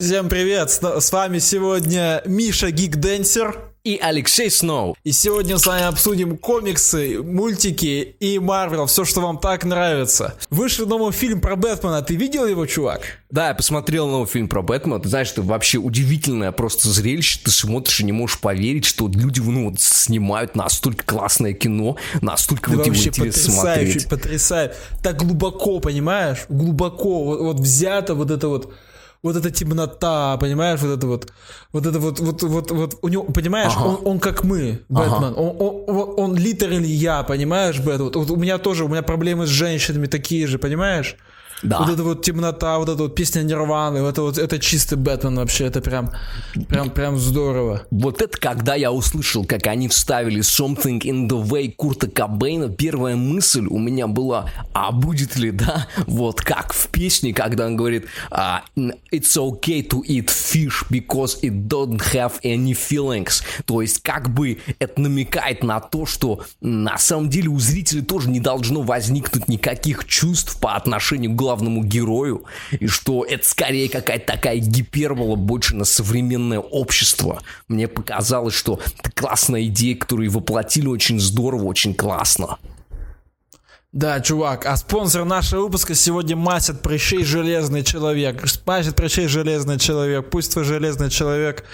Всем привет! С вами сегодня Миша Гикденсер. И Алексей Сноу. И сегодня с вами обсудим комиксы, мультики и Марвел, все, что вам так нравится. Вышел новый фильм про Бэтмена, ты видел его, чувак? Да, я посмотрел новый фильм про Бэтмена. Ты знаешь, это вообще удивительное просто зрелище. Ты смотришь и не можешь поверить, что люди ну, вот, снимают настолько классное кино, настолько Ты вот его вообще интересно потрясающе, смотреть. потрясает. Так глубоко, понимаешь? Глубоко вот, вот взято вот это вот вот эта темнота, понимаешь, вот это вот, вот это вот, вот, вот, вот, у него, понимаешь, Ага. он, он как мы, Бэтмен, он, он, он, он literally я, понимаешь, Бэт, вот, вот у меня тоже, у меня проблемы с женщинами такие же, понимаешь? Да. Вот эта вот темнота, вот эта вот песня Нирваны, вот это вот, это чистый Бэтмен вообще, это прям, прям, прям здорово. Вот это когда я услышал, как они вставили Something in the Way Курта Кобейна, первая мысль у меня была, а будет ли, да, вот как в песне, когда он говорит а, It's okay to eat fish because it don't have any feelings. То есть как бы это намекает на то, что на самом деле у зрителя тоже не должно возникнуть никаких чувств по отношению к главному герою, и что это скорее какая-то такая гипербола больше на современное общество. Мне показалось, что это классная идея, которую воплотили очень здорово, очень классно. Да, чувак, а спонсор нашего выпуска сегодня масит прыщей железный человек. Масит прыщей железный человек. Пусть твой железный человек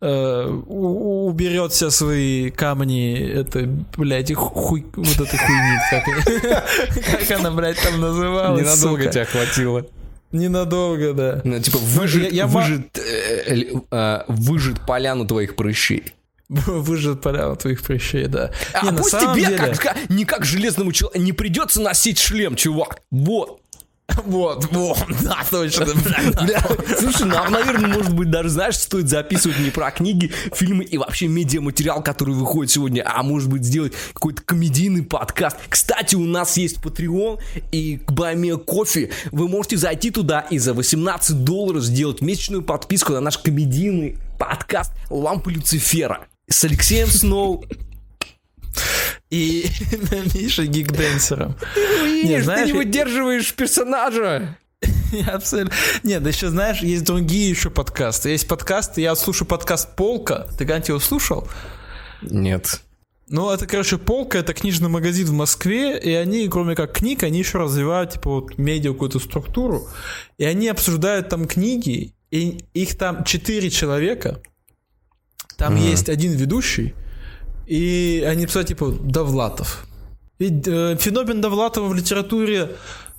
э, у- уберет все свои камни, это, блядь, и хуй, вот этой хуйни. Как, как она, блядь, там называлась? сука? хватило. Ненадолго, да. Ну, типа, выжит, я- я ма- выжит, э, э, э, выжит поляну твоих прыщей. Выжжет поляну твоих прыщей, да. А Не, на пусть самом тебе, деле- как, не как железному человеку, не придется носить шлем, чувак. Вот. Вот, вот, да, точно. Бля, Слушай, нам, наверное, может быть, даже, знаешь, стоит записывать не про книги, фильмы и вообще медиаматериал, который выходит сегодня, а может быть, сделать какой-то комедийный подкаст. Кстати, у нас есть Patreon и Баймия Кофе. Вы можете зайти туда и за 18 долларов сделать месячную подписку на наш комедийный подкаст «Лампа Люцифера» с Алексеем Сноу. И Миша Гигденсером. Видишь, знаешь, ты не выдерживаешь персонажа. Абсолютно. Нет, да еще знаешь, есть другие еще подкасты. Есть подкасты, я слушаю подкаст Полка. Ты когда его слушал? Нет. Ну, это, короче, Полка, это книжный магазин в Москве, и они, кроме как книг, они еще развивают, типа, вот, медиа какую-то структуру, и они обсуждают там книги, и их там четыре человека, там есть один ведущий, и они писают, типа, Довлатов. Ведь э, феномен Довлатова в литературе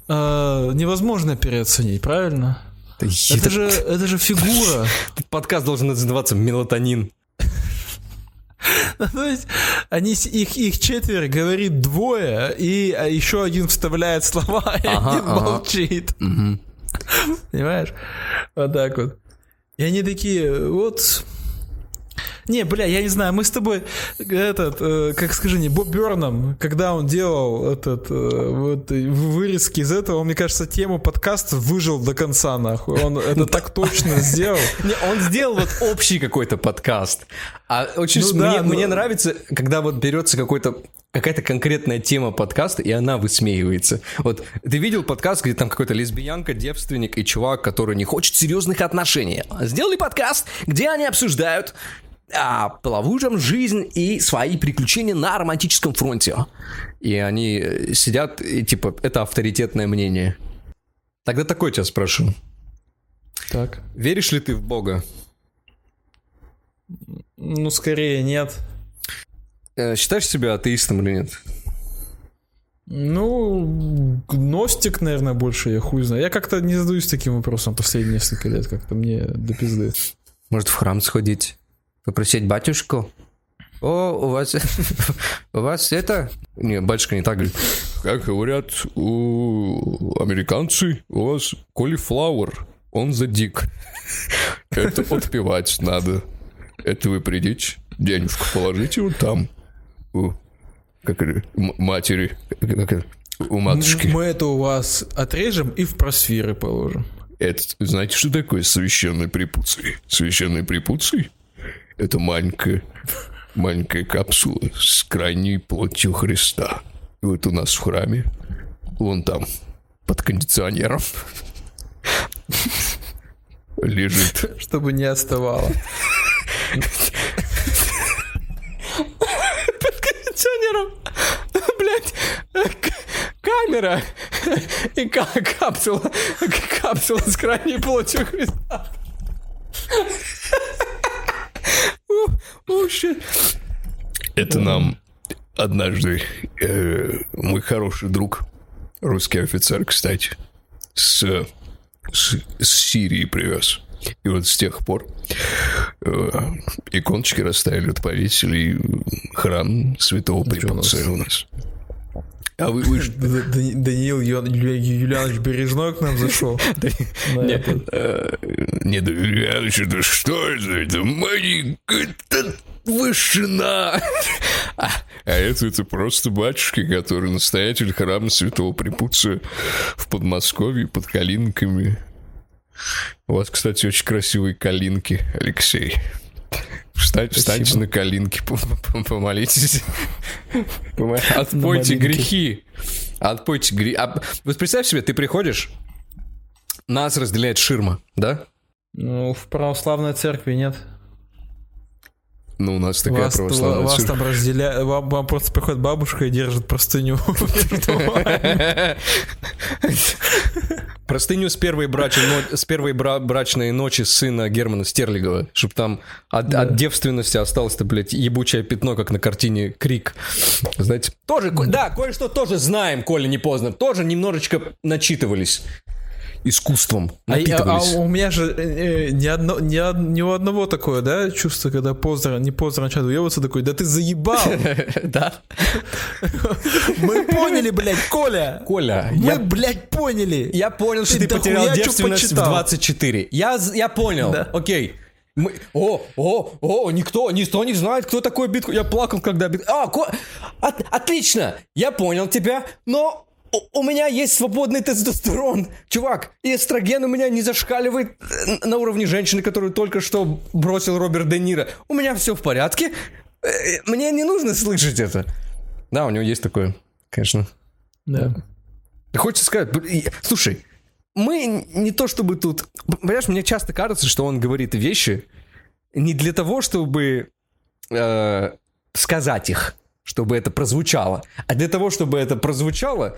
э, невозможно переоценить, правильно? Это же, это же фигура. Подкаст должен называться «Мелатонин». Ну, То есть они их, их четверо говорит двое, и а, еще один вставляет слова, и Ага, один ага. молчит. Понимаешь? Вот так вот. И они такие, вот. Не, бля, я не знаю, мы с тобой, этот, э, как скажи мне, Боб Берном, когда он делал этот, э, вот, вырезки из этого, он, мне кажется, тему подкаста выжил до конца, нахуй. Он это так точно сделал. Не, он сделал вот общий какой-то подкаст. А очень Ну с- да, мне, ну- мне нравится, когда вот берется какой-то какая-то конкретная тема подкаста, и она высмеивается. Вот ты видел подкаст, где там какой-то лесбиянка, девственник и чувак, который не хочет серьезных отношений. Сделали подкаст, где они обсуждают а, половую там жизнь и свои приключения на романтическом фронте. И они э, сидят, и типа, это авторитетное мнение. Тогда такой тебя спрошу. Так. Веришь ли ты в Бога? Ну, скорее нет. Э, Считаешь себя атеистом или нет? Ну, гностик, наверное, больше, я хуй знаю. Я как-то не задаюсь таким вопросом последние несколько лет, как-то мне до пизды. Может, в храм сходить? Попросить батюшку? О, у вас... У вас это... Не, батюшка не так говорит. Как говорят у американцы, у вас cauliflower, он за дик. Это отпевать надо. Это вы придите, денежку положите вот там. У, как это, матери, как это, у матушки. Мы это у вас отрежем и в просферы положим. Это, знаете, что такое священный препуций? Священный препуций – это маленькая, маленькая капсула с крайней плотью Христа. И вот у нас в храме, вон там, под кондиционером, лежит. Чтобы не оставало. кондиционером, блядь, камера и капсула, капсула с крайней плотью Христа. Это нам однажды э, мой хороший друг, русский офицер, кстати, с, с, с Сирии привез. И вот с тех пор э, иконочки расставили, вот повесили храм святого Преподцея у нас. А вы, вы Даниил Юлианович Бережной к нам зашел? Нет, нет, Юлианович, это что это? Это маленькая вышина. А это, это просто батюшки, который настоятель храма святого Препуция в Подмосковье под Калинками. У вас, кстати, очень красивые калинки, Алексей. Встать, встаньте на калинки, помолитесь. Отпойте грехи. Отпойте грехи. А, вот представь себе, ты приходишь, нас разделяет ширма, да? Ну, в православной церкви нет. Ну, у нас такая вас, православная Вас там разделяют, вам, вам просто приходит бабушка и держит простыню. Простыню с первой, брачной, с первой бра, брачной ночи сына Германа Стерлигова, чтобы там от, да. от девственности осталось-то, блядь, ебучее пятно, как на картине «Крик». Знаете, тоже, да, кое-что тоже знаем, Коля, не поздно, тоже немножечко начитывались искусством а, а, а у меня же э, э, ни, одно, ни, ни у одного такое, да, чувство, когда поздно, не поздно начать уебываться, такой, да ты заебал. Да. Мы поняли, блядь, Коля. Коля. Мы, блядь, поняли. Я понял, что ты потерял девственность в 24. Я, я понял, окей. Мы... О, о, о, никто, никто не знает, кто такой биткоин. Я плакал, когда биткоин. А, ко... От, отлично, я понял тебя, но у меня есть свободный тестостерон. Чувак, и эстроген у меня не зашкаливает э, на уровне женщины, которую только что бросил Роберт Де Ниро. У меня все в порядке. Э, мне не нужно слышать это. Да, у него есть такое, конечно. Да. Хочется сказать, слушай, мы не то чтобы тут... Понимаешь, мне часто кажется, что он говорит вещи не для того, чтобы э, сказать их, чтобы это прозвучало, а для того, чтобы это прозвучало,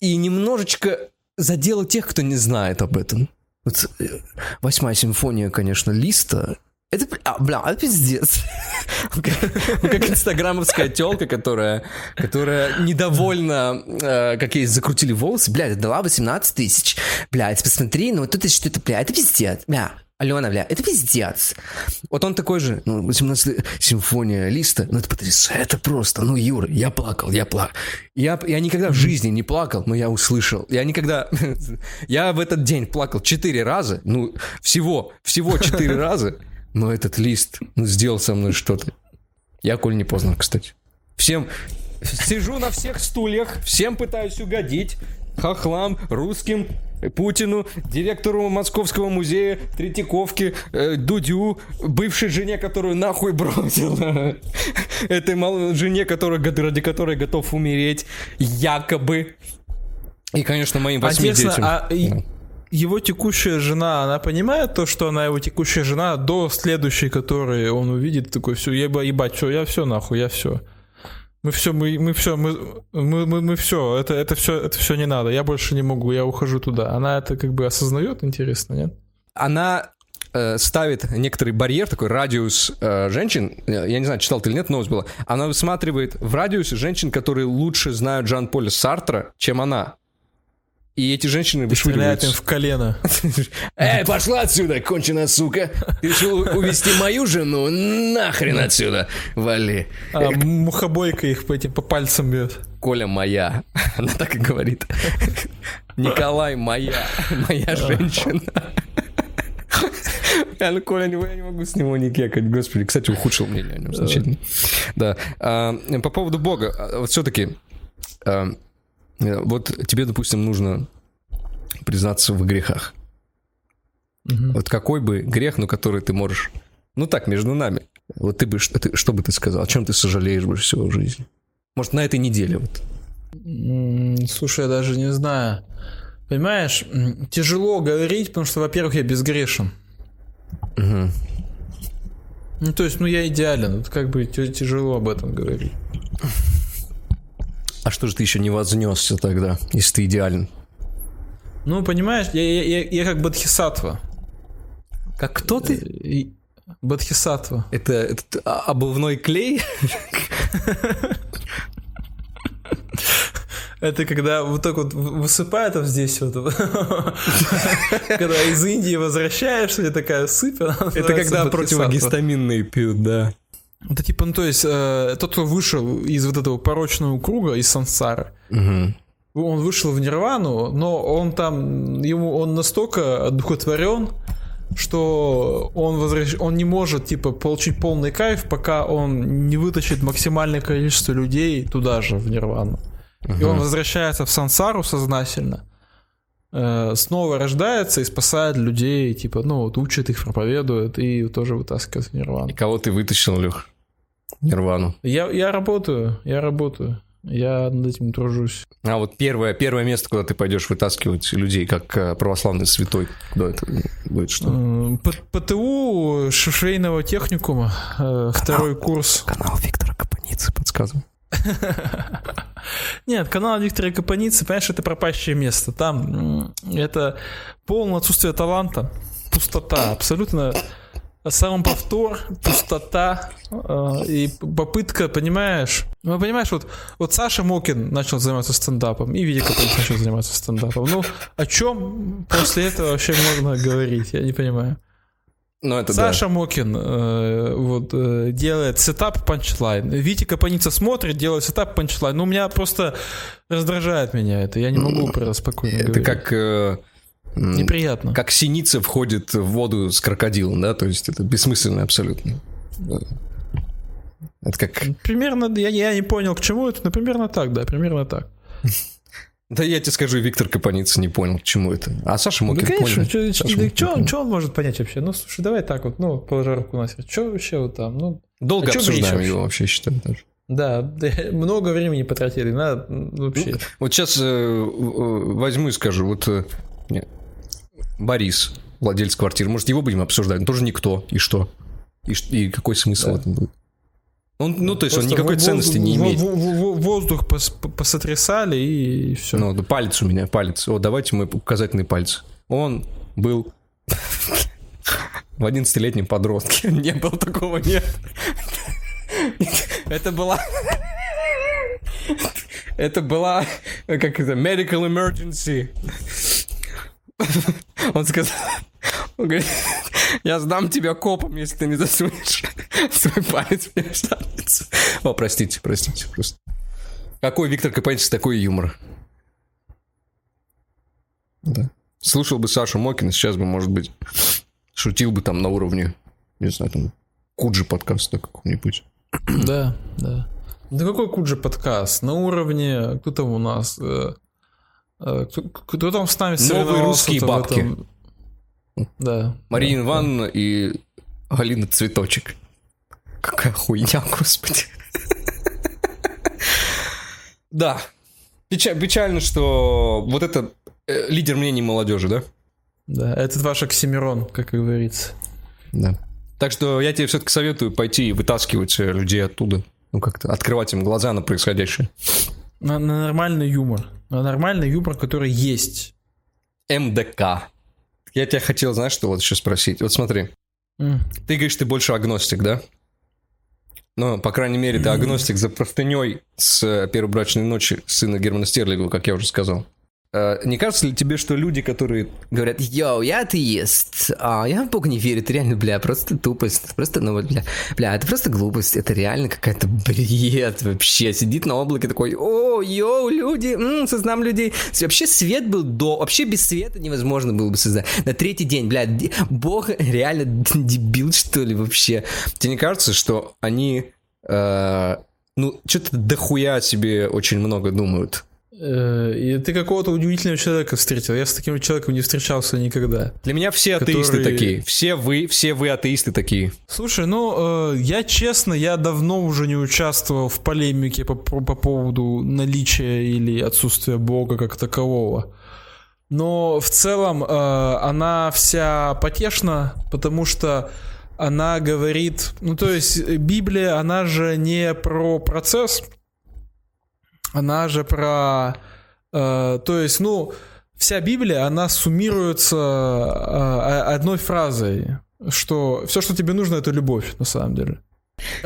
и немножечко задело тех, кто не знает об этом. Вот, э, восьмая симфония, конечно, Листа. Это, а, бля, это пиздец. Как инстаграмовская телка, которая, которая недовольна, э, как ей закрутили волосы. Бля, дала 18 тысяч. Бля, посмотри, ну вот тут что-то, бля, это пиздец. Бля, Алена, бля, это пиздец. Вот он такой же, ну, 18 симфония Листа, ну, это потрясающе, это просто, ну, Юра, я плакал, я плакал. Я, я никогда в жизни не плакал, но я услышал. Я никогда, я в этот день плакал четыре раза, ну, всего, всего четыре раза, но этот лист, ну, сделал со мной что-то. Я Коль не поздно, кстати. Всем, сижу на всех стульях, всем пытаюсь угодить, хохлам, русским, Путину, директору Московского музея, Третьяковке, э, Дудю, бывшей жене, которую нахуй бросил, этой мал- жене, которая, ради которой готов умереть, якобы. И, конечно, моим восьми детям. А его текущая жена, она понимает то, что она его текущая жена до следующей, которой он увидит, такой, все, ебать, все, я все нахуй, я все. Мы все, мы, мы все, мы, мы, мы, мы все, это, это все, это все не надо, я больше не могу, я ухожу туда. Она это как бы осознает, интересно, нет? Она э, ставит некоторый барьер, такой радиус э, женщин, я не знаю, читал ты или нет, новость была, она высматривает в радиусе женщин, которые лучше знают Жан-Поля Сартра, чем она. И эти женщины вышвыривают... им в колено. Эй, пошла отсюда, конченая сука. Ты решил увести мою жену? Нахрен отсюда, вали. А мухобойка их по этим по пальцам бьет. Коля моя. Она так и говорит. Николай моя. Моя женщина. Я, ну, Коля, я не могу с него не кекать, господи. Кстати, ухудшил мнение о нем значительно. Да. А, по поводу Бога. А, вот все-таки а, вот тебе, допустим, нужно признаться в грехах. Угу. Вот какой бы грех, ну, который ты можешь... Ну так, между нами. Вот ты бы... Что, ты, что бы ты сказал? О чем ты сожалеешь больше всего в жизни? Может, на этой неделе вот? Слушай, я даже не знаю. Понимаешь, тяжело говорить, потому что, во-первых, я безгрешен. Ну, то есть, ну, я идеален. Вот как бы тя- тяжело об этом говорить. А что же ты еще не вознесся тогда, если ты идеален? Ну, понимаешь, я, я, я, я как бодхисаттва. Как кто ты? И- Бодхисаттва. Это, это а- обувной клей? Это когда вот так вот высыпает вот здесь вот. Когда из Индии возвращаешься, такая сыпь. Это когда противогистаминные пьют, да. Это типа, ну то есть, э, тот, кто вышел из вот этого порочного круга, из сансары, Мгм. он вышел в нирвану, но он там, ему, он настолько одухотворен, что он, возвращ... он не может, типа, получить полный кайф, пока он не вытащит максимальное количество людей туда же, в нирвану. И он возвращается в сансару сознательно, снова рождается и спасает людей, типа, ну, вот учит их, проповедует и тоже вытаскивает нирвану. И кого ты вытащил, Лех? Нирвану. Я, я работаю, я работаю. Я над этим тружусь. А вот первое, первое место, куда ты пойдешь вытаскивать людей, как э, православный святой, куда это будет что? ПТУ швейного техникума, э, второй курс. Канал Виктора Капаницы подсказывал. Нет, канал Виктора Капаницы, понимаешь, это пропащее место. Там это полное отсутствие таланта, пустота, абсолютно самоповтор, пустота э, и попытка, понимаешь? Ну, понимаешь, вот, вот Саша Мокин начал заниматься стендапом, и Витя Капаниц начал заниматься стендапом. Ну, о чем после этого вообще можно говорить? Я не понимаю. Ну, это Саша Мокин э, вот, э, делает setup punchline. Витя Копаница смотрит, делает setup punchline. Ну, у меня просто раздражает меня это. Я не могу про спокойно да. Это говорить. как... э, Неприятно. Как синица входит в воду с крокодилом, да? То есть это бессмысленно абсолютно. Да. Это как... Примерно, я, я не понял, к чему это, но примерно так, да, примерно так. Да я тебе скажу, Виктор Капаница не понял, к чему это. А Саша Ну, Мокин конечно, понял. Саша Мокин понял. что он может понять вообще? Ну, слушай, давай так вот, ну, положа руку на сердце. Что вообще вот там? Ну, Долго чём обсуждаем его вообще, считаю. даже. да, да, много времени потратили, м, вообще. Вот сейчас возьму и скажу, вот э, Борис, владелец квартиры, может, его будем обсуждать? Он тоже никто. И что? И, и какой смысл в этом будет? Он, ну, то есть он никакой во- ценности не имеет. во- во- Воздух пос- посотрясали и все. Ну, да палец у меня, палец. О, давайте мой указательный палец. Он был в 11-летнем подростке. Не было такого, нет. Это была... Это была, как это, medical emergency. Он сказал, он говорит, я сдам тебя копом, если ты не засунешь свой палец мне в задницу. О, простите, простите, просто. Какой Виктор Капанец, такой юмор. Да. Слушал бы Сашу Мокина, сейчас бы, может быть, шутил бы там на уровне, не знаю, там, Куджи подкаста какого-нибудь. Да, да. Да какой Куджи подкаст? На уровне, кто там у нас? Э, Кто, кто там с нами Новые русские бабки. этом? Да. Марина да, Ивановна и Галина Цветочек. Какая хуйня, господи. Да. Печа- Печально, что вот это э, лидер мнений молодежи, да? Да, это ваш Оксимирон, как говорится. Да. Так что я тебе все-таки советую пойти и вытаскивать э, людей оттуда. Ну, как-то открывать им глаза на происходящее. На, на нормальный юмор. Нормальный юмор, который есть. МДК. Я тебя хотел, знаешь, что вот еще спросить? Вот смотри, М. ты говоришь, ты больше агностик, да? Ну, по крайней мере, ты агностик за простыней с э, первой брачной ночи сына Германа Стерлигова, как я уже сказал. Э, Не кажется ли тебе, что люди, которые говорят, йоу, я атеист, а я в Бога не верю, это реально, бля, просто тупость, просто, ну вот, бля, бля, это просто глупость, это реально какая-то бред вообще, сидит на облаке такой, о, йоу, люди, м, сознаем людей, вообще свет был до, вообще без света невозможно было бы создать, на третий день, бля, Бог реально дебил, что ли, вообще, тебе не кажется, что они, э, ну, что-то дохуя себе очень много думают? Э, И ты какого-то удивительного человека встретил. Я с таким человеком не встречался никогда. Для меня все атеисты Которые- такие. Все вы, все вы атеисты такие. Слушай, ну, э, я честно, я давно уже не участвовал в полемике по, по поводу наличия или отсутствия Бога как такового. но в целом э, она вся потешна, потому что она говорит, ну то есть Библия, она же не про процесс, она же про, э, то есть, ну, вся Библия, она суммируется э, одной фразой, что все, что тебе нужно, это любовь, на самом деле.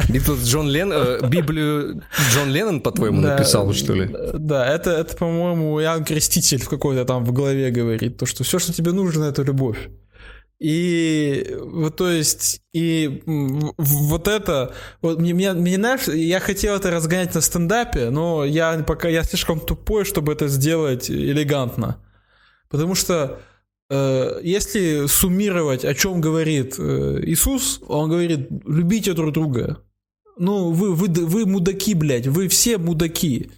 Библию Джон Лен... э, Библию Джон Леннон, по-твоему, Да, написал, что ли? Да, это, это по-моему, Иоанн Креститель в какой-то там в голове говорит, то, что все, что тебе нужно, это любовь. И вот, то есть, и вот это, вот мне, мне, мне, знаешь, я хотел это разгонять на стендапе, но я пока, я слишком тупой, чтобы это сделать элегантно. Потому что э, если суммировать, о чем говорит э, Иисус, он говорит, любите друг друга. Ну, вы, вы, вы мудаки, блядь, вы все мудаки.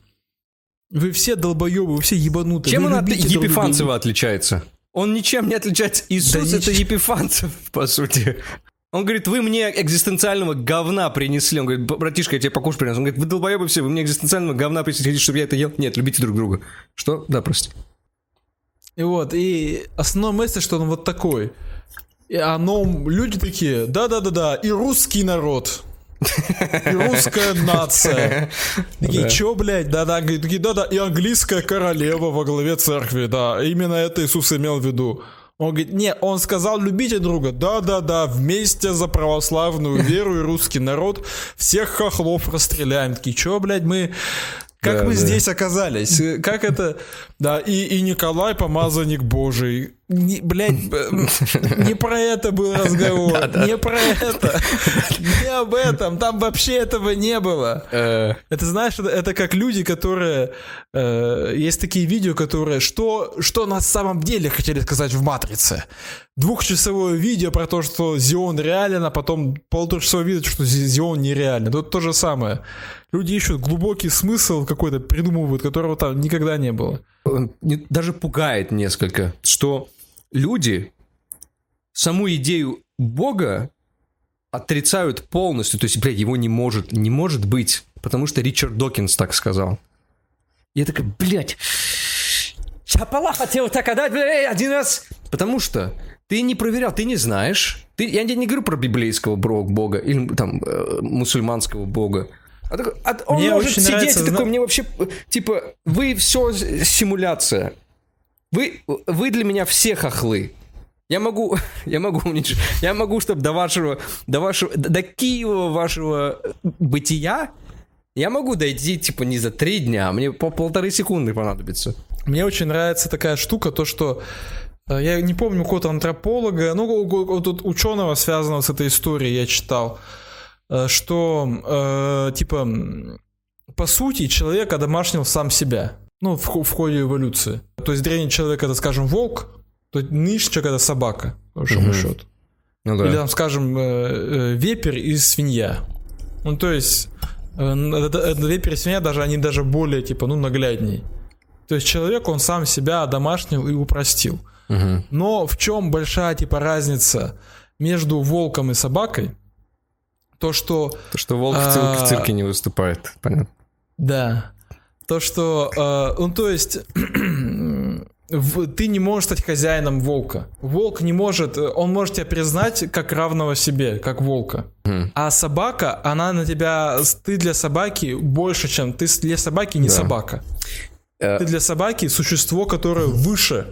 Вы все долбоебы, вы все ебанутые. Чем Вы он от. Епифанцева отличается? Он ничем не отличается. Иисус Да это нич- Епифанцев, по сути. Он говорит, вы мне экзистенциального говна принесли. Он говорит, братишка, я тебе покушать принес. Он говорит, вы долбоебы все, вы мне экзистенциального говна принесли. Хотите, чтобы я это ел? Нет, любите друг друга. Что? Да, прости. И вот, и основная мысль, что он вот такой. И оно, люди такие, да-да-да-да, и русский народ, и русская нация. Такие, чё, блядь, да-да, такие, да-да, и английская королева во главе церкви, да, именно это Иисус имел в виду. Он говорит, не, он сказал, любите друга, да-да-да, вместе за православную веру и русский народ всех хохлов расстреляем. Такие, чё, блядь, мы... Как Да, мы да. здесь оказались? Как это? Да, и, и Николай помазанник Божий. Не, блядь, не про это был разговор. Не про это. Не об этом. Там вообще этого не было. Э, Это знаешь, это, как люди, которые... э, есть такие видео, которые... Что, что на самом деле хотели сказать в «Матрице»? Двухчасовое видео про то, что Зион реален, а потом полуторачасовое видео, что Зи- Зион нереален. Тут то же самое. Люди ищут глубокий смысл какой-то, придумывают, которого там никогда не было. Даже пугает несколько, что люди саму идею Бога отрицают полностью. То есть, блядь, его не может, не может быть, потому что Ричард Докинс так сказал. Я такой, блядь, Чапала хотел так отдать, блядь, один раз. Потому что ты не проверял, ты не знаешь. Ты, я не, говорю про библейского бога или там э, мусульманского бога. А такой, а он Мне может очень сидеть нравится, и такой, зна- мне вообще, э, типа, вы все симуляция. Вы, вы для меня все хохлы. Я могу, я могу, унич- я могу, чтобы до вашего, до вашего, до Киева вашего бытия, я могу дойти, типа, не за три дня, а мне по полторы секунды понадобится. Мне очень нравится такая штука, то что э, я не помню какого-то антрополога, ну у- у- у- тут ученого связанного с этой историей я читал, э, что э, типа по сути человек одомашнил сам себя, ну в, в ходе эволюции. То есть древний человек это, скажем, волк, то нынешний человек это собака, по большому Мгм. счету. Ну Или там, скажем, э, э, вепрь и свинья. Ну, то есть, э, вепрь и свинья даже, они даже более, типа, ну, наглядней. То есть человек, он сам себя домашнил и упростил. Мгм. Но в чем большая, типа, разница между волком и собакой? То, что То, что волк в, цирке, в А, цирке не выступает, понятно. Да. То, что, э, ну, то есть, в- ты не можешь стать хозяином волка. Волк не может, он может тебя признать как равного себе, как волка. Мгм. А собака, она на тебя, ты для собаки больше, чем ты для собаки не Да. собака. Э, Ты для собаки существо, которое выше.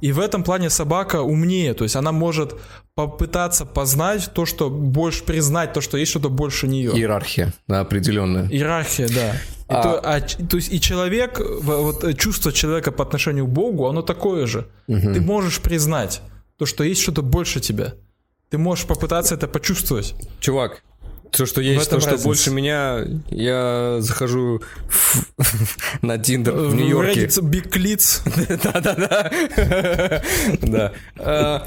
И в этом плане собака умнее, то есть она может попытаться познать то, что больше, признать то, что есть что-то больше нее. Иерархия, да, определенная. Иерархия, да. И А- то, а то есть и человек, вот э, чувство человека по отношению к Богу, оно такое же. Ты можешь признать то, что есть что-то больше тебя. Ты можешь попытаться это почувствовать. Чувак, то, что есть, то, что разница. больше меня, я захожу в- на Тиндер в В Нью-Йорке. Big Clits. Да-да-да. Да. А,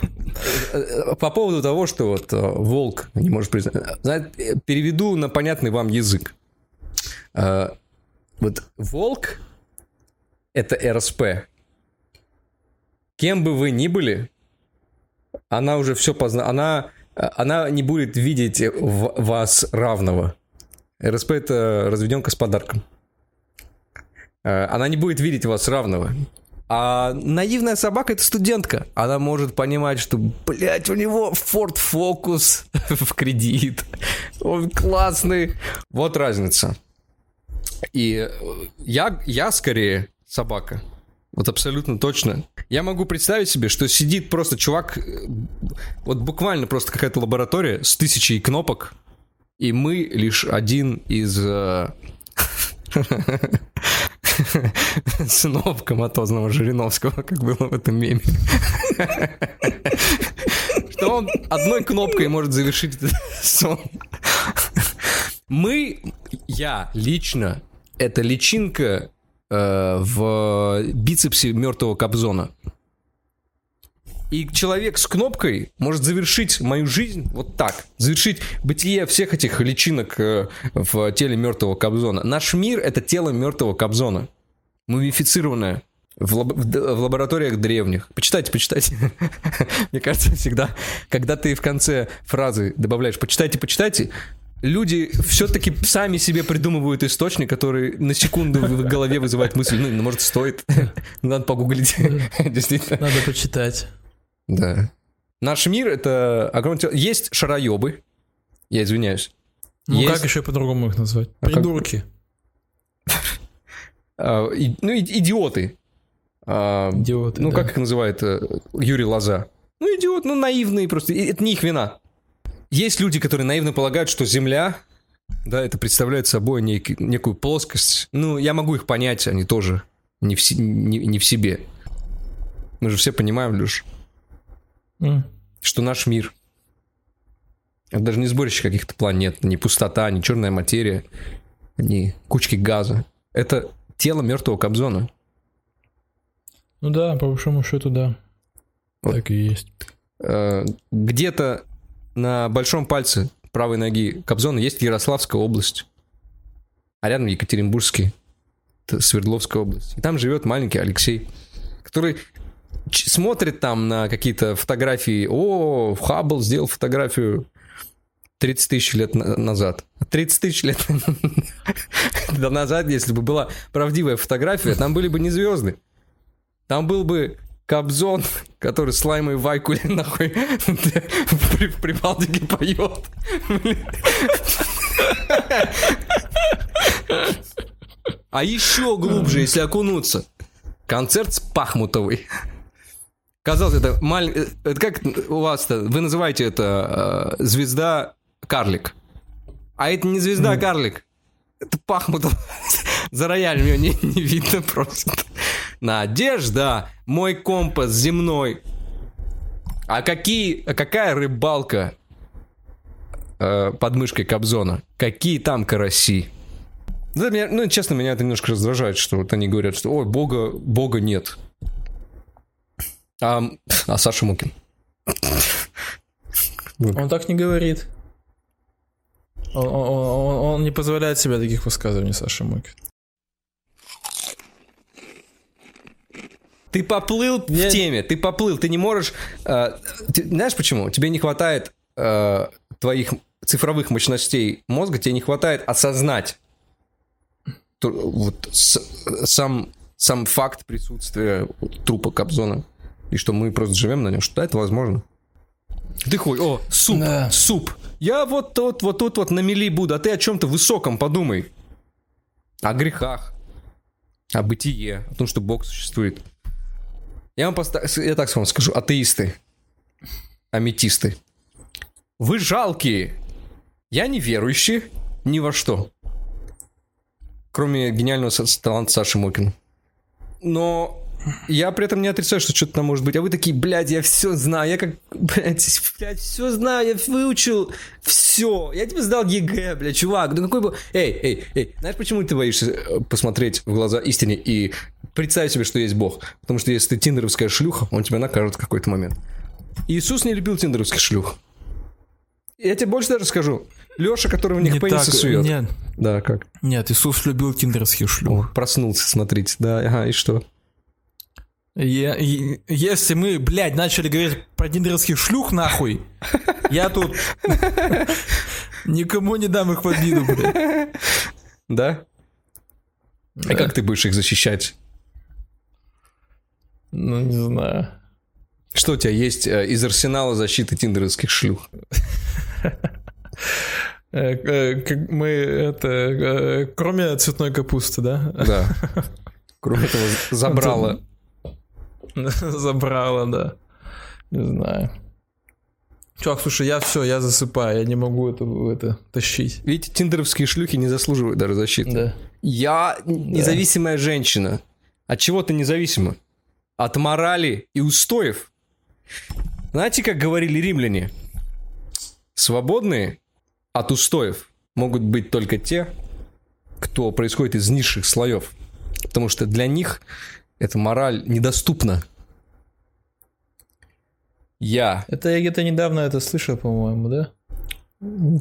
э, По поводу того, что вот э, волк не может признать. Э, Переведу на понятный вам язык. Вот волк — это РСП. Кем бы вы ни были, она уже все позна... Она, э, она не будет видеть в вас равного. РСП — это разведенка с подарком. Э, Она не будет видеть вас равного. А наивная собака это студентка. Она может понимать, что, блядь, у него Ford Focus в кредит. Он классный. Вот разница. И я, я скорее собака. Вот абсолютно точно. Я могу представить себе, что сидит просто чувак, вот буквально просто какая-то лаборатория с тысячей кнопок, и мы лишь один из э, сынов коматозного Жириновского, как было в этом меме. Что он одной кнопкой может завершить этот сон. Мы, я лично, это личинка э, в бицепсе мертвого Кобзона. И человек с кнопкой может завершить мою жизнь вот так. Завершить бытие всех этих личинок э, в теле мертвого Кобзона. Наш мир — это тело мертвого Кобзона. Мумифицированное. В, лаб- в, лабораториях древних. Почитайте, почитайте. Мне кажется, всегда, когда ты в конце фразы добавляешь «почитайте, почитайте», люди все-таки сами себе придумывают источник, который на секунду в голове вызывает мысль, ну, ну, может, стоит. Надо погуглить. Действительно. Надо почитать. Да. Наш мир это огромное... тело. Есть шароебы. Я извиняюсь. Ну Есть, как еще по-другому их назвать? А Придурки. а, ну, идиоты. А, Идиоты. ну, как их называет э, Юрий Лоза? Ну, идиот, ну, наивные просто. Это не их вина. Есть люди, которые наивно полагают, что Земля, да, это представляет собой нек- некую плоскость. Ну, я могу их понять, они тоже не в, си- не, не в себе. Мы же все понимаем, Люш, М. что наш мир это даже не сборище каких-то планет, не пустота, не черная материя, не кучки газа. Это тело мертвого Кобзона. Ну да, по большому счету, да. Вот. Так и есть. Э, Где-то на большом пальце правой ноги Кобзона есть Ярославская область, а рядом Екатеринбургский, Свердловская область. И там живет маленький Алексей, который смотрит там на какие-то фотографии. О, Хаббл сделал фотографию 30 тысяч лет на- назад. 30 тысяч лет назад, если бы была правдивая фотография, там были бы не звезды. Там был бы Кобзон, который с Лаймой Вайкули нахуй при, в Прибалтике поет. А еще глубже, если окунуться. Концерт с Пахмутовой. Казалось, это маленький... Это как у вас-то? Вы называете это э, звезда карлик. А это не звезда карлик. Это Пахмутов. За роялем ее не, не видно просто. Надежда, мой компас земной. А какие, какая рыбалка э, под мышкой Кобзона? Какие там караси? Да, меня, ну, честно, меня это немножко раздражает, что вот они говорят, что ой, бога, бога нет. А, а Саша Мукин? Он так не говорит. Он, он- он- он не позволяет себе таких высказываний, Саша Мук. Ты поплыл Я- в теме, ты поплыл, ты не можешь... э, ты- знаешь почему? Тебе не хватает э, твоих цифровых мощностей мозга, тебе не хватает осознать вот с- сам, сам факт присутствия трупа Кобзона. И что мы просто живем на нем, что да, это возможно. Ты хуй, о, суп, Да. суп. Я вот тут, вот тут вот на мели буду, а ты о чем-то высоком подумай. О грехах, о бытие, о том, что Бог существует. Я вам поста- я так вам скажу, атеисты, аметисты. Вы жалкие. Я не верующий ни во что. Кроме гениального таланта Саши Мокина. Но я при этом не отрицаю, что что-то там может быть. А вы такие, блядь, я все знаю. Я как, блядь, блядь, все знаю. Я выучил все. Я тебе сдал ЕГЭ, блядь, чувак. Да какой бы... Эй, эй, эй. Знаешь, почему ты боишься э, посмотреть в глаза истине и представить себе, что есть Бог? Потому что если ты тиндеровская шлюха, он тебя накажет в какой-то момент. Иисус не любил тиндеровских шлюх. Я тебе больше даже скажу. Леша, который в них Не пенисы так, сует. нет, Да, как? нет, Иисус любил киндерских О, шлюх. проснулся, смотрите. Да, ага, и что? Я- и- если мы, блядь, начали говорить про киндерских шлюх, нахуй, я тут никому не дам их в обиду, блядь. Да? А как ты будешь их защищать? Ну, не знаю. Что у тебя есть э, из арсенала защиты тиндеровских шлюх? Э, э, Мы это кроме цветной капусты, да? Да. Кроме того, забрала. Забрала, да. Не знаю. Чувак, слушай, я все, я засыпаю, я не могу это, это тащить. Видите, тиндеровские шлюхи не заслуживают даже защиты. Да. Я независимая женщина. От чего ты независима? От морали и устоев. Знаете, как говорили римляне? Свободные от устоев могут быть только те, кто происходит из низших слоев. Потому что для них эта мораль недоступна. Я. Это я где-то недавно это слышал, по-моему, да?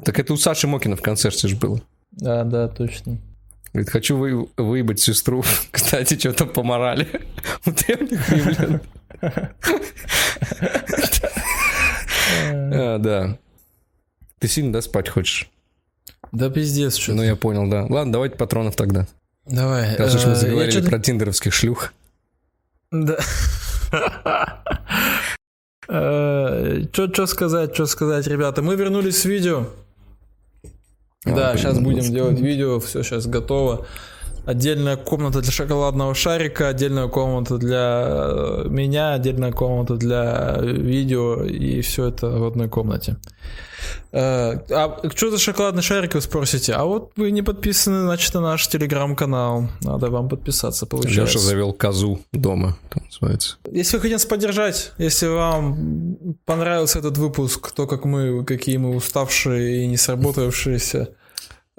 Так это у Саши Мокина в концерте же было. Да, да, точно. Говорит, хочу вы, выебать сестру. Кстати, что-то по морали. У древних римлян. А, Да. Ты сильно, да, спать хочешь? Да пиздец, что Ну, я понял, да. Ладно, давайте патронов тогда. Давай. Раз уж э, мы я заговорили про тиндеровских шлюх. Да. Что сказать, что сказать, ребята? Мы вернулись с видео. Да, блин, сейчас будем делать видео, все сейчас готово. Отдельная комната для шоколадного шарика, отдельная комната для э, меня, отдельная комната для видео, и все это в одной комнате. Э, А что за шоколадный шарик, вы спросите? А вот вы не подписаны, значит, на наш телеграм-канал. Надо вам подписаться, получается. Леша завел козу дома, там называется. Если вы хотите нас поддержать, если вам понравился этот выпуск, то, как мы, какие мы уставшие и не сработавшиеся.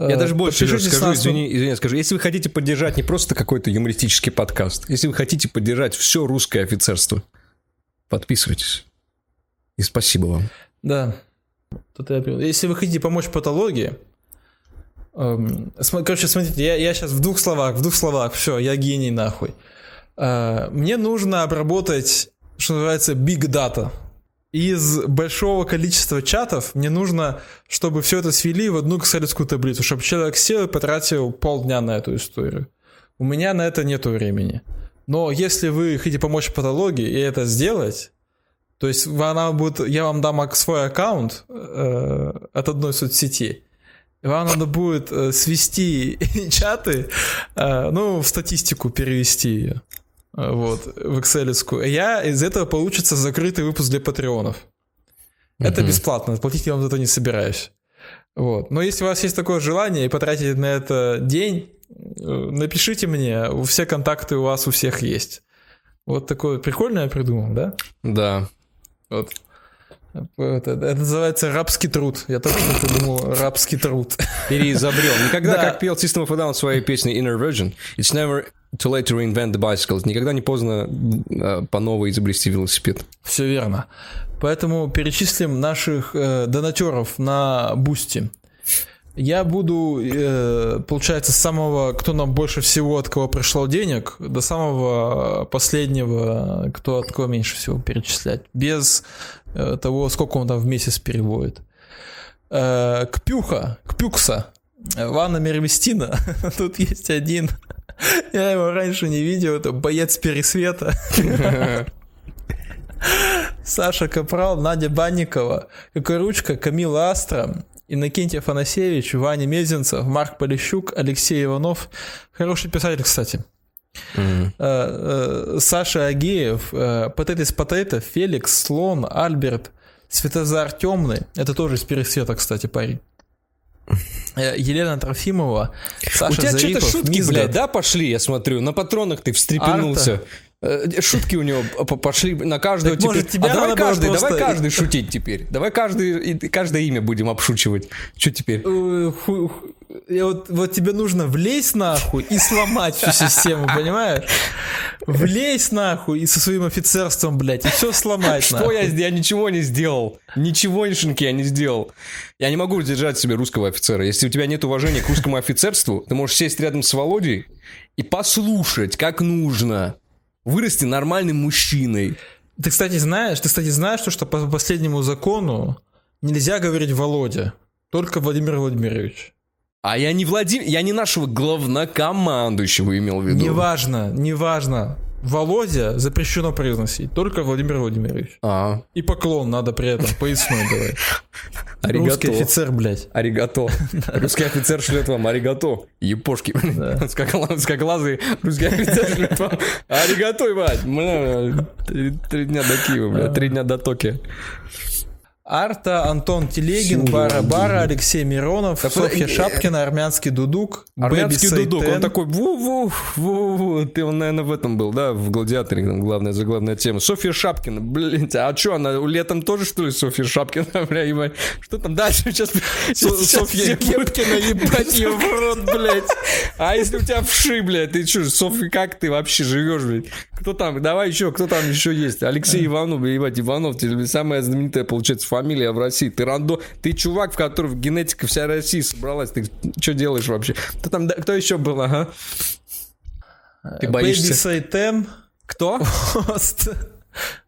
Я э, даже больше скажу, извини, извини, скажу. Если вы хотите поддержать не просто какой-то юмористический подкаст, если вы хотите поддержать все русское офицерство, подписывайтесь. И спасибо вам. Да. Тут я. Если вы хотите помочь патологии, эм, короче, смотрите, я, я сейчас в двух словах, в двух словах, все, я гений нахуй. Э, мне нужно обработать, что называется, big data. Из большого количества чатов мне нужно, чтобы все это свели в одну экселевскую таблицу, чтобы человек сел и потратил полдня на эту историю. У меня на это нету времени. Но если вы хотите помочь патологии и это сделать, то есть она будет, я вам дам свой аккаунт э, от одной соцсети. Вам надо будет э, свести чаты, э, ну, в статистику перевести ее. Вот, в Excel. Я из этого получится закрытый выпуск для патреонов. Это бесплатно, платить я вам за это не собираюсь. Вот. Но если у вас есть такое желание и потратить на это день, э, напишите мне, все контакты у вас у всех есть. Вот такое прикольное я придумал, да? Да. Вот. Это, это называется рабский труд. Я только что придумал рабский труд. Переизобрел. Никогда, Да. как пел System of a Down в своей песне Innervision, it's never too late to reinvent the bicycle. Никогда не поздно э, по новой изобрести велосипед. Все верно. Поэтому перечислим наших э, донатеров на Boosty. Я буду, э, получается, с самого, кто нам больше всего от кого пришло денег, до самого последнего, кто от кого меньше всего перечислять. Без э, того, сколько он там в месяц переводит. Э, Кпюха, Кпюкса, Ванна Мервестина. Тут есть один. Я его раньше не видел. Это боец Пересвета. Саша Капрал, Надя Банникова, Кокоручка, Камила Астра, Иннокентий Афанасьевич, Ваня Мезенцев, Марк Полищук, Алексей Иванов. Хороший писатель, кстати. Э, э, Саша Агеев, э, Патетис Патета, Феликс, Слон, Альберт, Светозар Темный. Это тоже из Пересвета, кстати, парень. Э, Елена Трофимова, Саша У тебя что-то шутки, Мизгот. блядь, да, пошли, я смотрю. На патронах ты встрепенулся. Э, Шутки у него пошли на каждого Так, теперь. может, тебя а давай каждый, давай просто- каждый шутить теперь. Давай каждый, каждое имя будем обшучивать. Что теперь? Э, ху- и вот, вот тебе нужно влезть нахуй и сломать всю систему, понимаешь? Влезть нахуй и со своим офицерством, блядь, и все сломать Что нахуй. я? Я ничего не сделал. Ничегошеньки я не сделал. Я не могу удержать себе русского офицера. Если у тебя нет уважения к русскому офицерству, ты можешь сесть рядом с Володей и послушать, как нужно. Вырасти нормальным мужчиной. Ты, кстати, знаешь, ты, кстати, знаешь, что по последнему закону нельзя говорить Володя, только Владимир Владимирович. А я не Владимир, я не нашего главнокомандующего имел в виду. Неважно, неважно. Володя запрещено произносить, только Владимир Владимирович. А, И поклон надо при этом, поясной давай. аригато. Русский офицер, блядь. Аригато. Русский офицер шлет вам аригато. Епошки. Скакала- Скоглазый русский офицер шлет вам аригато. Бля, Три дня до Киева, бля, три дня до Токио. Арта, Антон Телегин, Бара Бара, Алексей Миронов, Софья Шапкина, Армянский Дудук, Армянский Бэби дудук, Сайтен. он такой, ву-ву, ву-ву. Ты, он, наверное, в этом был, да, в «Гладиаторе», там главная заглавная тема. Софья Шапкина, блин, а что, она летом тоже, что ли, Софья Шапкина, бля, ебать? Что там дальше сейчас? Софья Кепкина, ебать ее в рот, блядь. А если у тебя вши, блядь, ты что, Софья, как ты вообще живешь, блядь? Кто там, давай еще, кто там еще есть? Алексей Иванов, ебать, Иванов, тебе самая знаменитая, получается, фамилия в России. Ты рандо, ты чувак, в котором генетика вся России собралась. Ты что делаешь вообще? Кто там, да, кто еще был, ага? Ты Baby боишься? Satan. Кто? Пост.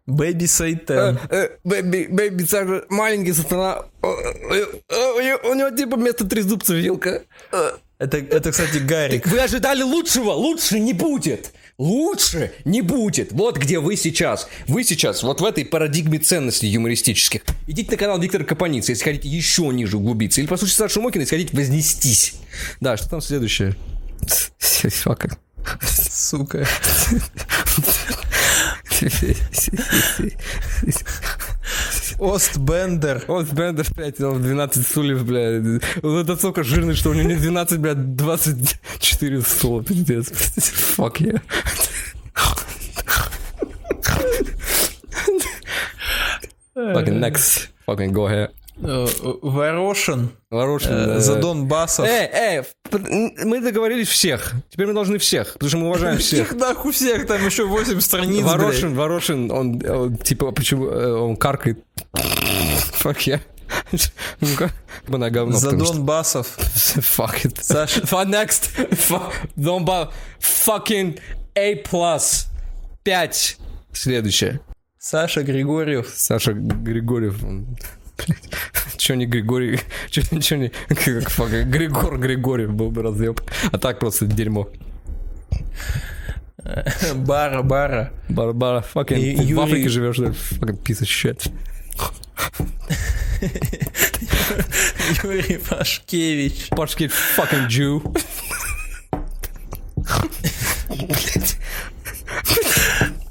Baby Satan. Э, Baby, Baby, Саша, маленький сатана. Э, э, э, У него типа вместо трезубца вилка. Э, Это, это, кстати, Гарик. Вы ожидали лучшего? Лучше не будет. Лучше не будет. Вот где вы сейчас. Вы сейчас вот в этой парадигме ценностей юмористических. Идите на канал Виктора Капаницы, если хотите еще ниже углубиться. Или послушайте Сашу Мокина, если хотите вознестись. Да, что там следующее? Фак. Сука. Остбендер. Он с Бендер 5, он 12 стульев, бля. Вот это столько жирный, что у него не 12, бля, 24 стула, пиздец. Fuck yeah. Fucking next. Fucking go ahead. Э, Ворошин. Ворошин. э, э, Задон Басов. Эй, эй, п- мы договорились всех. Теперь мы должны всех, потому что мы уважаем всех. Всех нахуй всех, там еще 8 страниц, блядь. Ворошин, Ворошин, он, он, типа, почему, э, он каркает. Fuck yeah. Ну-ка, бы на говно, Задон Басов. Fuck it. Саша- For next. Домба. Fucking A+. Пять. Следующее. Саша Григорьев. Саша Григорьев. Чё не Григорий? Чё, чё не... Как, fuck, Григор Григорьев был бы разъеб. А так просто дерьмо. Бара Бара. Барбара, fucking... И в Юрий- Африке живешь, да? Fucking piece of shit. Юрий Пашкевич. Пашки fucking Jew.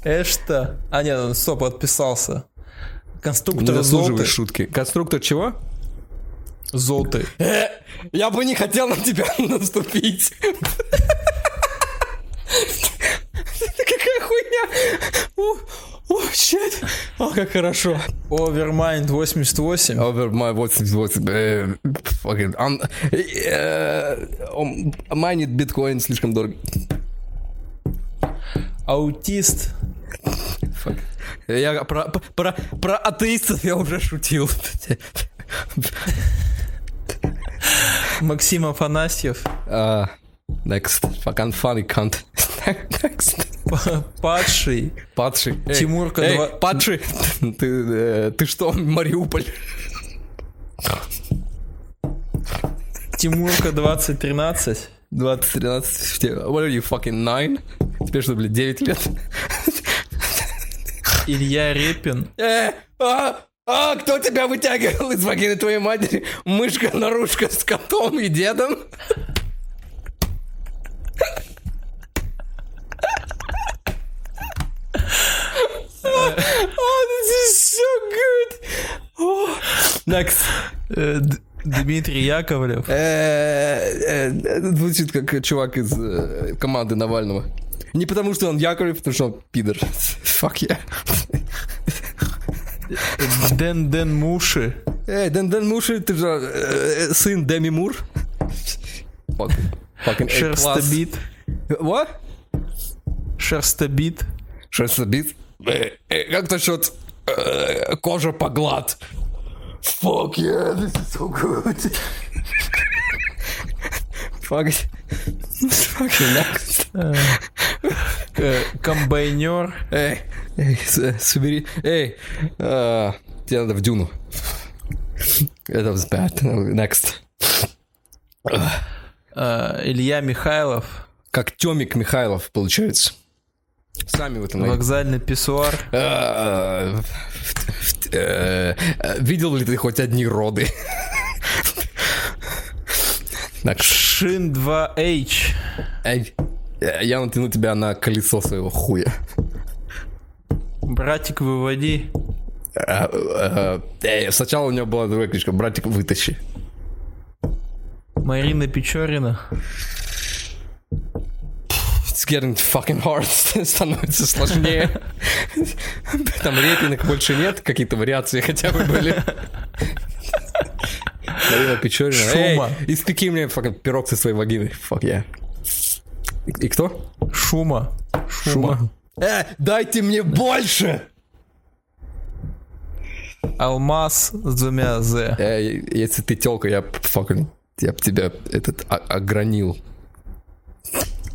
Эшта. А, нет, он стоп, отписался. Конструктор Золты. шутки. Конструктор чего? Золты. Э, я бы не хотел на тебя наступить. Какая хуйня. О, shit. О, как хорошо. Overmind 88. Over my 88. э, fucking, он, э, он майнит биткоин слишком дорого. Аутист. Fuck. Я про, про, про атеистов я уже шутил. Максим Афанасьев. А, Next. Fucking funny cunt. Next. Падший. Падший. Эй, Тимурка эй, Падший. Ты, э, ты что, Мариуполь? Тимурка 2013. 2013. What are you, fucking nine? Тебе что, блядь, 9 лет? Илья Репин. Э, а, а, кто тебя вытягивал из вагины твоей матери? Мышка, наружка с котом и дедом? Oh, this is so good. Oh. Next. Э, Дмитрий Яковлев. Э, э, Звучит как чувак из э, команды Навального. Не потому, что он Яковлев, потому что он пидор. Fuck yeah. Дэн Дэн Муши. Эй, Дэн Дэн Муши, ты же э, сын Деми Мур. Шерстобит. What? Шерстобит. Шерстобит? Э, э, Как насчет э, кожа поглад? Fuck yeah, this is so good. Fuck Э, Комбайнер. Эй, с- собери. Эй, а, тебе надо в дюну. Это was bad. Next. э, Илья Михайлов. Как Тёмик Михайлов, получается. Сами в этом. Вокзальный писсуар. Э, э, э, Видел ли ты хоть одни роды? Так, Шин 2H. эй, э, я натяну тебя на колесо своего хуя. Братик, выводи. Э, э, эй, Сначала у него была другая кличка, братик, вытащи. Марина Печорина. It's getting fucking hard, становится сложнее. Там репинок больше нет, какие-то вариации хотя бы были. Марина Печорина. Шума. Эй, испеки мне пирог со своей вагиной. Fuck yeah. И, и кто? Шума. Шума. Э, дайте мне больше! Алмаз с двумя З. Э, если ты телка, я fucking, я б тебя этот о- огранил.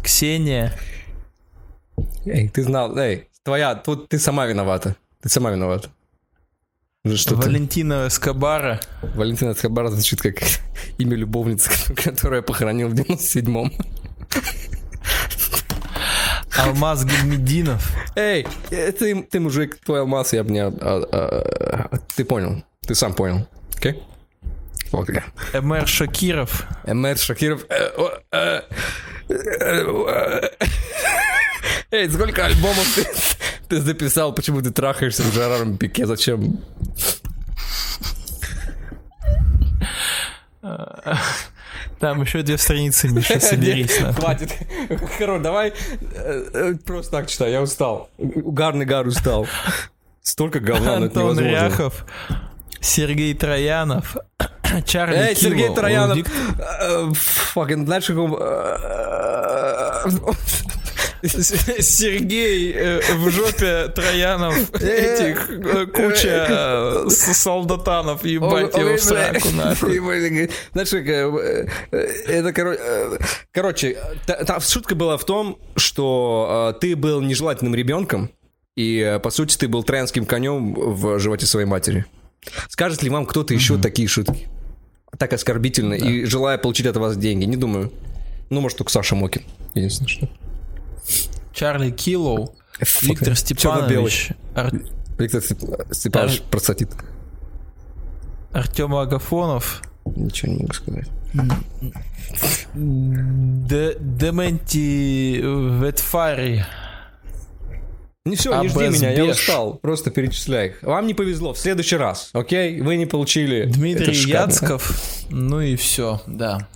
Ксения. Эй, ты знал, эй, твоя, тут ты сама виновата. Ты сама виновата. Что? Валентина Эскобара. Валентина Эскобар звучит как имя любовницы, которую я похоронил в 97-м. Алмаз Гельмединов. Эй, ты, ты мужик, твой алмаз, я бы не... а, а, ты понял, ты сам понял, окей? Вот я. Эмер Шакиров. МР Шакиров... э, э, э, Эй, сколько альбомов ты, ты записал, почему ты трахаешься с Жераром Пике, зачем? Там еще две страницы, Миша, соберись. нахуй. Хватит. Хорош, давай просто так читай, я устал. Угарный гар устал. Столько говна, но это Антон невозможно. Ряхов. Сергей Троянов. Чарли Эй, Сергей Кило, Троянов. Вик- э, Fucking, знаешь, как он... э, Сергей э, в жопе Троянов этих э, куча э, солдатанов, ебать его в сраку нахуй. Знаешь, как, э, э, это, коро- э, короче, та- та шутка была в том, что э, ты был нежелательным ребенком, и, э, по сути, ты был троянским конем в животе своей матери. Скажет ли вам кто-то еще такие шутки? Так оскорбительно, и желая получить от вас деньги? Не думаю. Ну, может, только Саша Мокин. Единственное, что. Чарли Киллоу. Виктор. Степанович. Ар- Виктор Степ- Степанович процатит. Артем Агафонов. Ничего не могу сказать. Де- Дементи Ветфари. Не все, не жди меня, я устал. Просто перечисляй их. Вам не повезло, в следующий раз, окей? Вы не получили... Дмитрий. Яцков. Ну и все, да.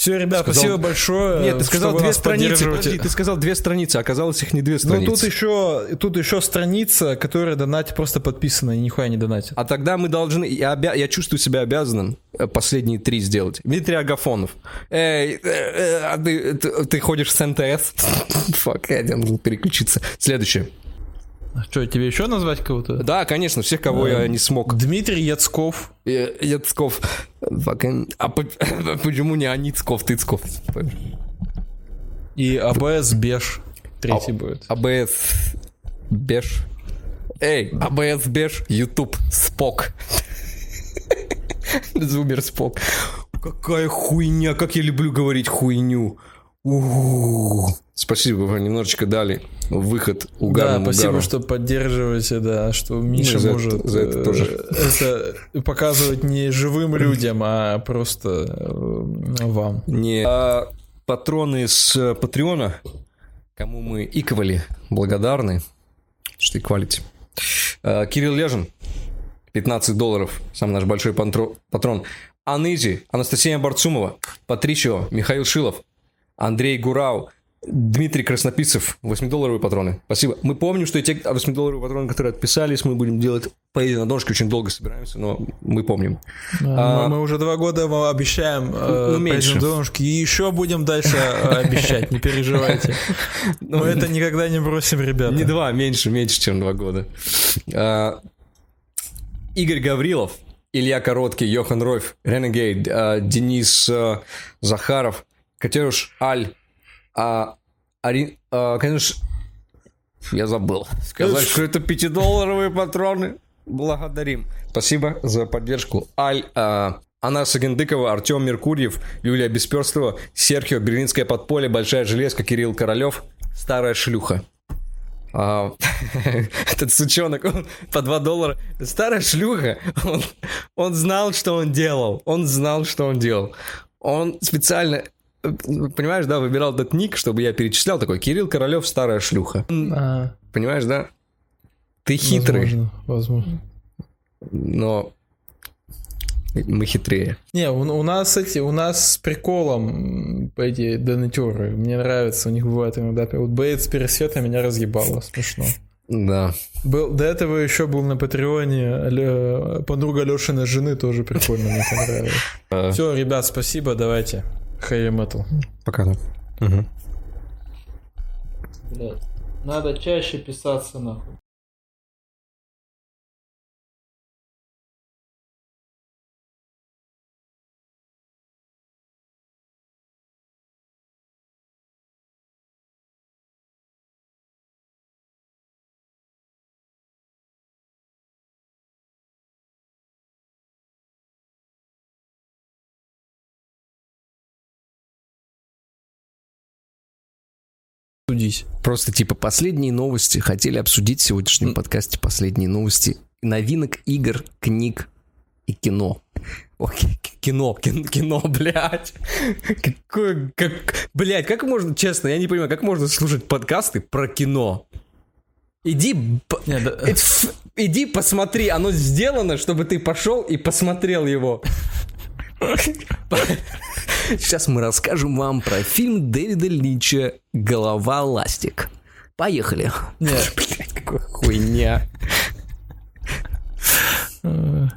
Все, ребят, Сказал- спасибо большое. Нет, ты сказал две страницы. Подожди, ты сказал две страницы, а оказалось их не две Ну страницы. тут еще, тут еще страница, которая донате просто подписана и нихуя не донатит. А тогда мы должны... Я, обя- я чувствую себя обязанным э, последние три сделать. Дмитрий Агафонов. Эй, э, э, а ты, ты- ты ходишь с НТС? Фак, я должен переключиться. Следующее. Что, тебе еще назвать кого-то? Да, конечно, всех, кого я не смог. Дмитрий Яцков. Э, Яцков. А по- почему не Аницков, Тыцков? И АБС Беш. Третий будет. АБС Беш. Эй, АБС Беш, Ютуб, Спок. Зумер Спок. Какая хуйня, как я люблю говорить хуйню. У-у-у. Спасибо, вы немножечко дали выход Да, угарному спасибо, угару. что поддерживаете, да, что Миша за это- может за это э, тоже. это показывать не живым людям, а просто э, вам. Не. А, патроны с Патреона, кому мы иковали благодарны, что иквалите. А, Кирилл Лежин, 15 долларов, сам наш большой патрон. Анызи, Анастасия Барцумова, Патричио, Михаил Шилов, Андрей Гурау, Дмитрий Краснописцев, 8-долларовые патроны. Спасибо. Мы помним, что эти 8-долларовые патроны, которые отписались, мы будем делать поедем на донышке, очень долго собираемся, но мы помним. Да, А- мы, мы уже два года вам обещаем э, Ну, меньше. поедем донышки, и еще будем дальше э, обещать, не переживайте. Мы это никогда не бросим, ребята. Не два, меньше, меньше, чем два года. А, Игорь Гаврилов, Илья Короткий, Йохан Ройф, Ренегейд, а, Денис а, Захаров, Катюш Аль, а, Ари, а, конечно, я забыл сказать, что это пятидолларовые патроны. Благодарим. Спасибо за поддержку. Аль, а, Анна Сагендыкова, Артем Меркурьев, Юлия Бесперстова, Серхио, Берлинское подполье, Большая железка, Кирилл Королев, Старая шлюха. А, этот сучонок, он по 2 доллара. Старая шлюха, он, он знал, что он делал. Он знал, что он делал. Он специально, понимаешь, да, выбирал этот ник, чтобы я перечислял такой, Кирилл Королев, старая шлюха. А, Понимаешь, да? Ты хитрый, Возможно, возможно. но мы хитрее. Не, у, у нас эти, у нас с приколом эти донатюры. Мне нравится, у них бывает иногда. Вот Бейт с пересвета меня разъебало, смешно. Да. Был, до этого еще был на Патреоне Ле- подруга Лешиной жены, тоже прикольно, мне понравилось. А. Все, ребят, спасибо, давайте. Хэви метал. Пока. Угу. Блядь, надо чаще писаться нахуй. Судись. Просто типа последние новости. Хотели обсудить в сегодняшнем подкасте последние новости новинок игр, книг и кино. К- кино, кино, кино, блядь. Какое, как, блядь, как можно, честно, я не понимаю, как можно слушать подкасты про кино? Иди, п- Не, да- Иди посмотри, оно сделано, чтобы ты пошел и посмотрел его. Сейчас мы расскажем вам про фильм Дэвида Линча «Голова ластик». Поехали. Нет. Блядь, какая хуйня. Э,